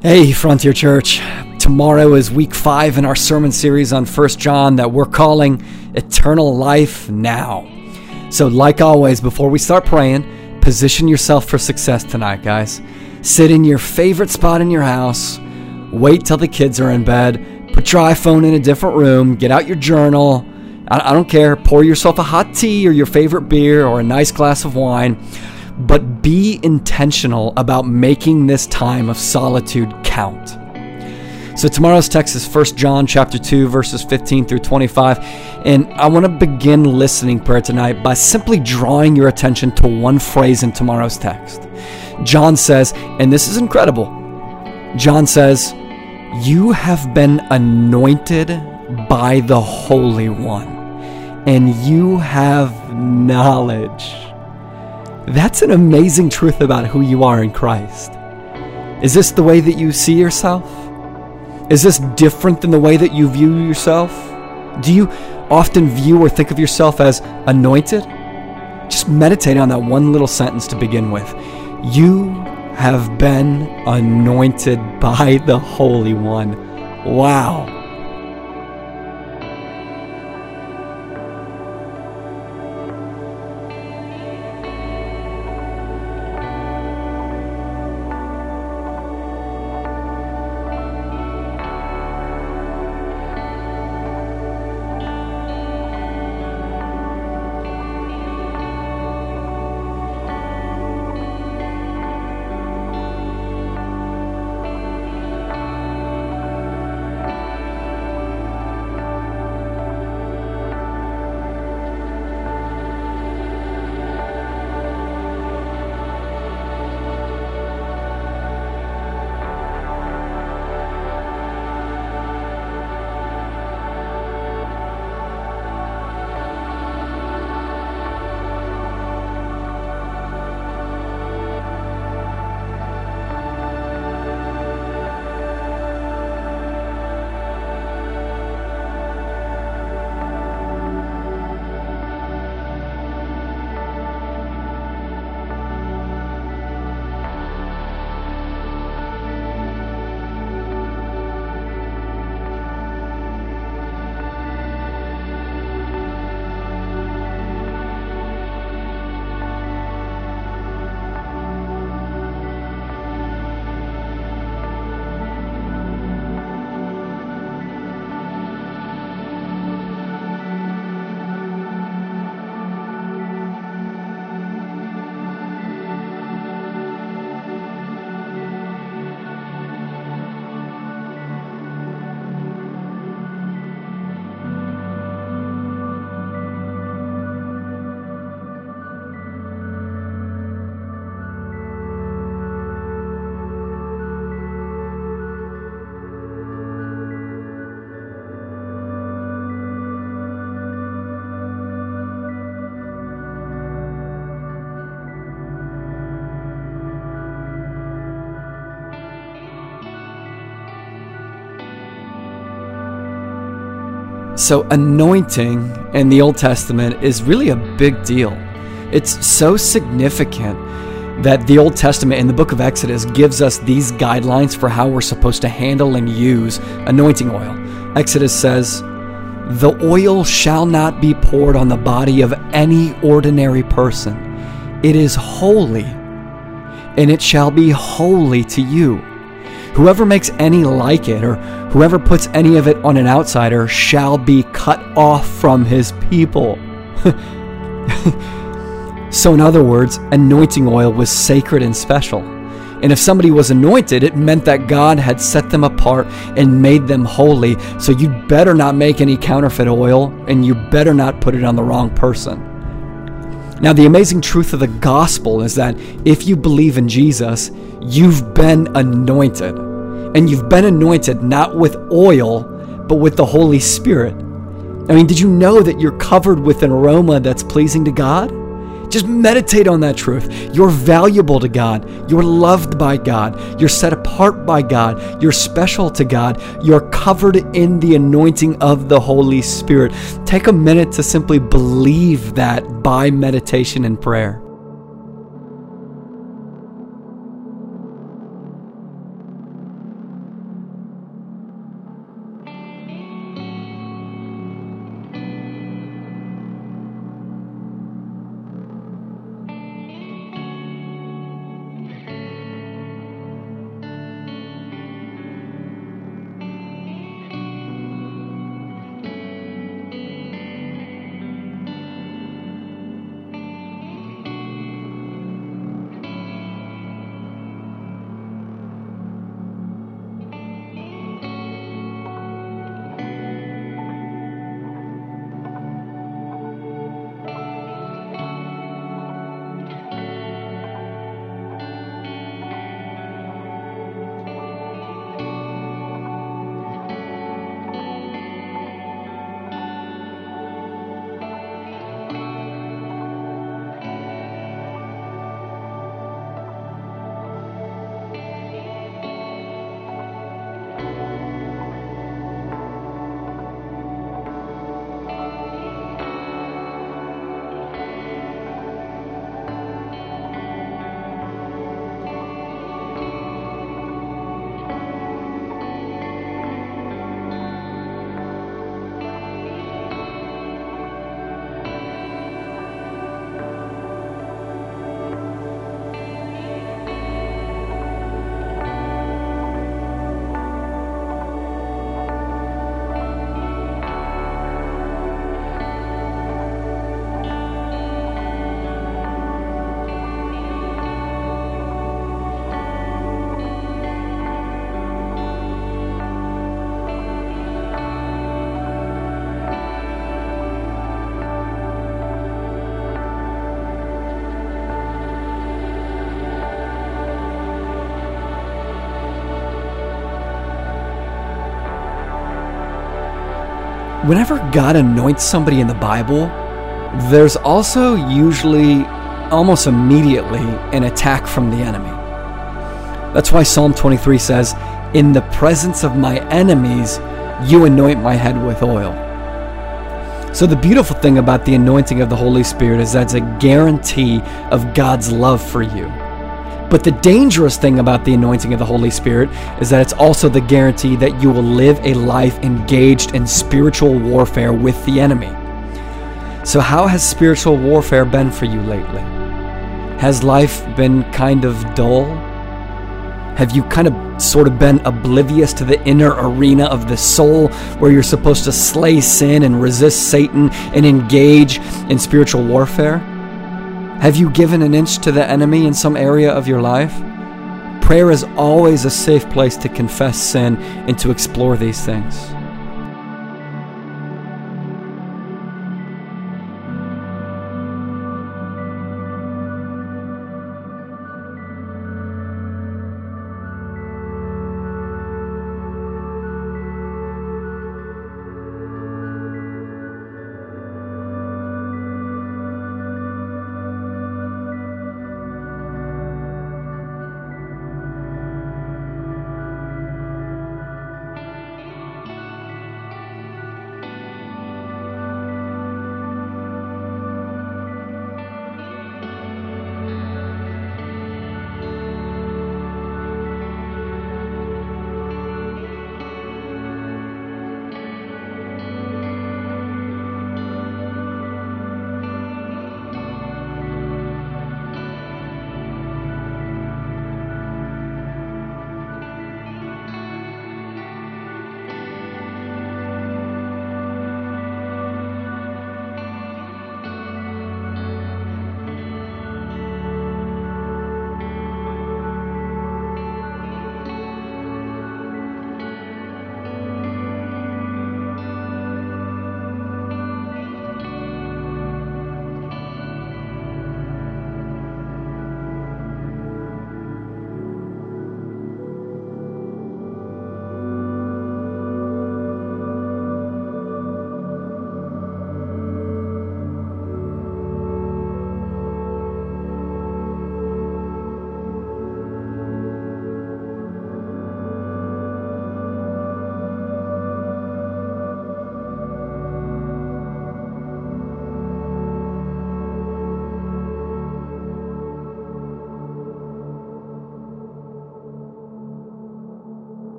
Hey, Frontier Church. Tomorrow is week five in our sermon series on 1 John that we're calling Eternal Life Now. So, like always, before we start praying, position yourself for success tonight, guys. Sit in your favorite spot in your house, wait till the kids are in bed, put your iPhone in a different room, get out your journal. I don't care, pour yourself a hot tea or your favorite beer or a nice glass of wine but be intentional about making this time of solitude count. So tomorrow's text is 1 John chapter 2 verses 15 through 25 and I want to begin listening prayer tonight by simply drawing your attention to one phrase in tomorrow's text. John says, and this is incredible. John says, "You have been anointed by the Holy One and you have knowledge." That's an amazing truth about who you are in Christ. Is this the way that you see yourself? Is this different than the way that you view yourself? Do you often view or think of yourself as anointed? Just meditate on that one little sentence to begin with. You have been anointed by the Holy One. Wow. So, anointing in the Old Testament is really a big deal. It's so significant that the Old Testament in the book of Exodus gives us these guidelines for how we're supposed to handle and use anointing oil. Exodus says, The oil shall not be poured on the body of any ordinary person. It is holy, and it shall be holy to you. Whoever makes any like it, or whoever puts any of it on an outsider, shall be cut off from his people. so, in other words, anointing oil was sacred and special. And if somebody was anointed, it meant that God had set them apart and made them holy. So you better not make any counterfeit oil and you better not put it on the wrong person. Now, the amazing truth of the gospel is that if you believe in Jesus, you've been anointed and you've been anointed not with oil, but with the Holy Spirit. I mean, did you know that you're covered with an aroma that's pleasing to God? Just meditate on that truth. You're valuable to God. You're loved by God. You're set apart by God. You're special to God. You're covered in the anointing of the Holy Spirit. Take a minute to simply believe that by meditation and prayer. Whenever God anoints somebody in the Bible, there's also usually almost immediately an attack from the enemy. That's why Psalm 23 says, In the presence of my enemies, you anoint my head with oil. So, the beautiful thing about the anointing of the Holy Spirit is that it's a guarantee of God's love for you. But the dangerous thing about the anointing of the Holy Spirit is that it's also the guarantee that you will live a life engaged in spiritual warfare with the enemy. So, how has spiritual warfare been for you lately? Has life been kind of dull? Have you kind of sort of been oblivious to the inner arena of the soul where you're supposed to slay sin and resist Satan and engage in spiritual warfare? Have you given an inch to the enemy in some area of your life? Prayer is always a safe place to confess sin and to explore these things.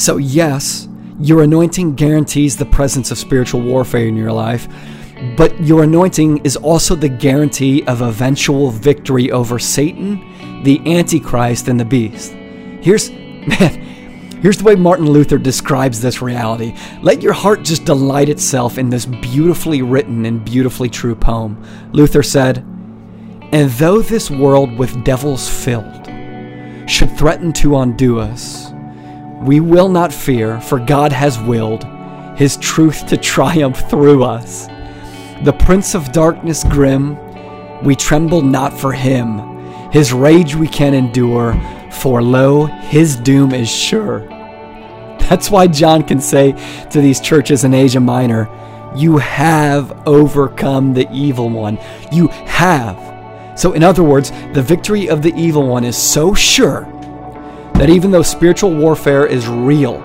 So, yes, your anointing guarantees the presence of spiritual warfare in your life, but your anointing is also the guarantee of eventual victory over Satan, the Antichrist, and the beast. Here's, man, here's the way Martin Luther describes this reality. Let your heart just delight itself in this beautifully written and beautifully true poem. Luther said, And though this world with devils filled should threaten to undo us, we will not fear, for God has willed His truth to triumph through us. The Prince of Darkness grim, we tremble not for him. His rage we can endure, for lo, his doom is sure. That's why John can say to these churches in Asia Minor, You have overcome the evil one. You have. So, in other words, the victory of the evil one is so sure that even though spiritual warfare is real,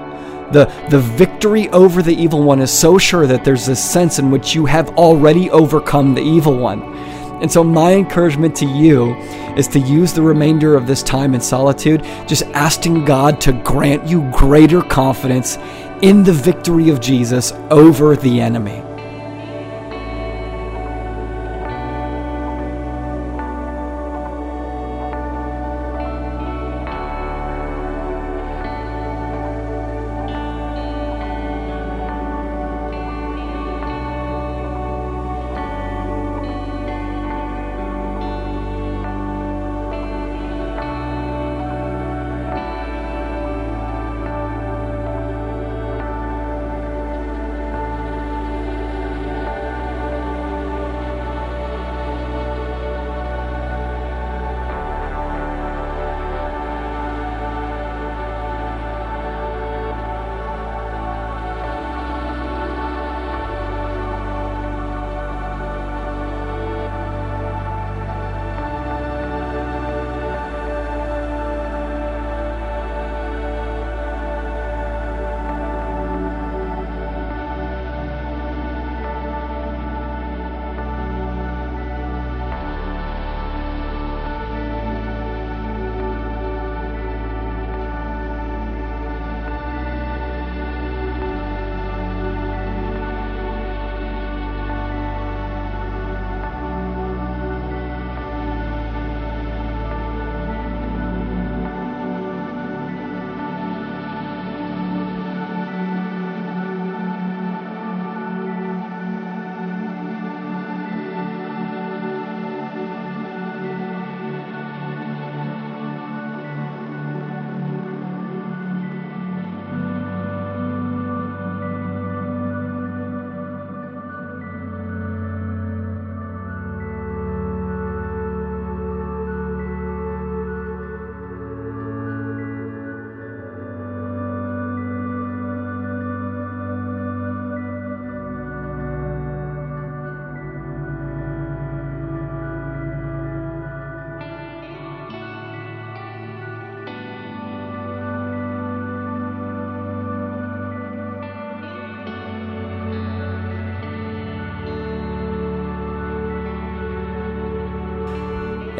the, the victory over the evil one is so sure that there's this sense in which you have already overcome the evil one. And so, my encouragement to you is to use the remainder of this time in solitude, just asking God to grant you greater confidence in the victory of Jesus over the enemy.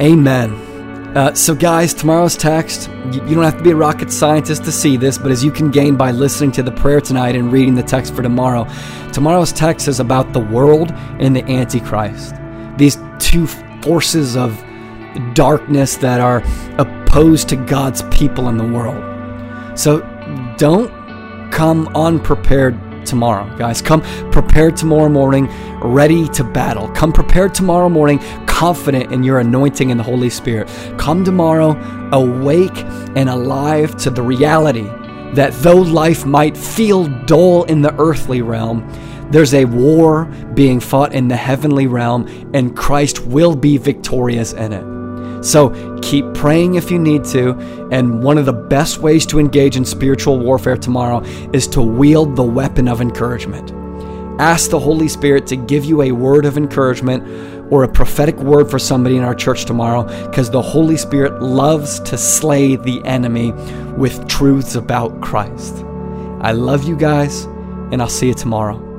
Amen. Uh, so, guys, tomorrow's text, you don't have to be a rocket scientist to see this, but as you can gain by listening to the prayer tonight and reading the text for tomorrow, tomorrow's text is about the world and the Antichrist. These two forces of darkness that are opposed to God's people in the world. So, don't come unprepared tomorrow, guys. Come prepared tomorrow morning, ready to battle. Come prepared tomorrow morning, confident in your anointing in the Holy Spirit. Come tomorrow awake and alive to the reality that though life might feel dull in the earthly realm, there's a war being fought in the heavenly realm, and Christ will be victorious in it. So keep praying if you need to. And one of the best ways to engage in spiritual warfare tomorrow is to wield the weapon of encouragement. Ask the Holy Spirit to give you a word of encouragement or a prophetic word for somebody in our church tomorrow because the Holy Spirit loves to slay the enemy with truths about Christ. I love you guys, and I'll see you tomorrow.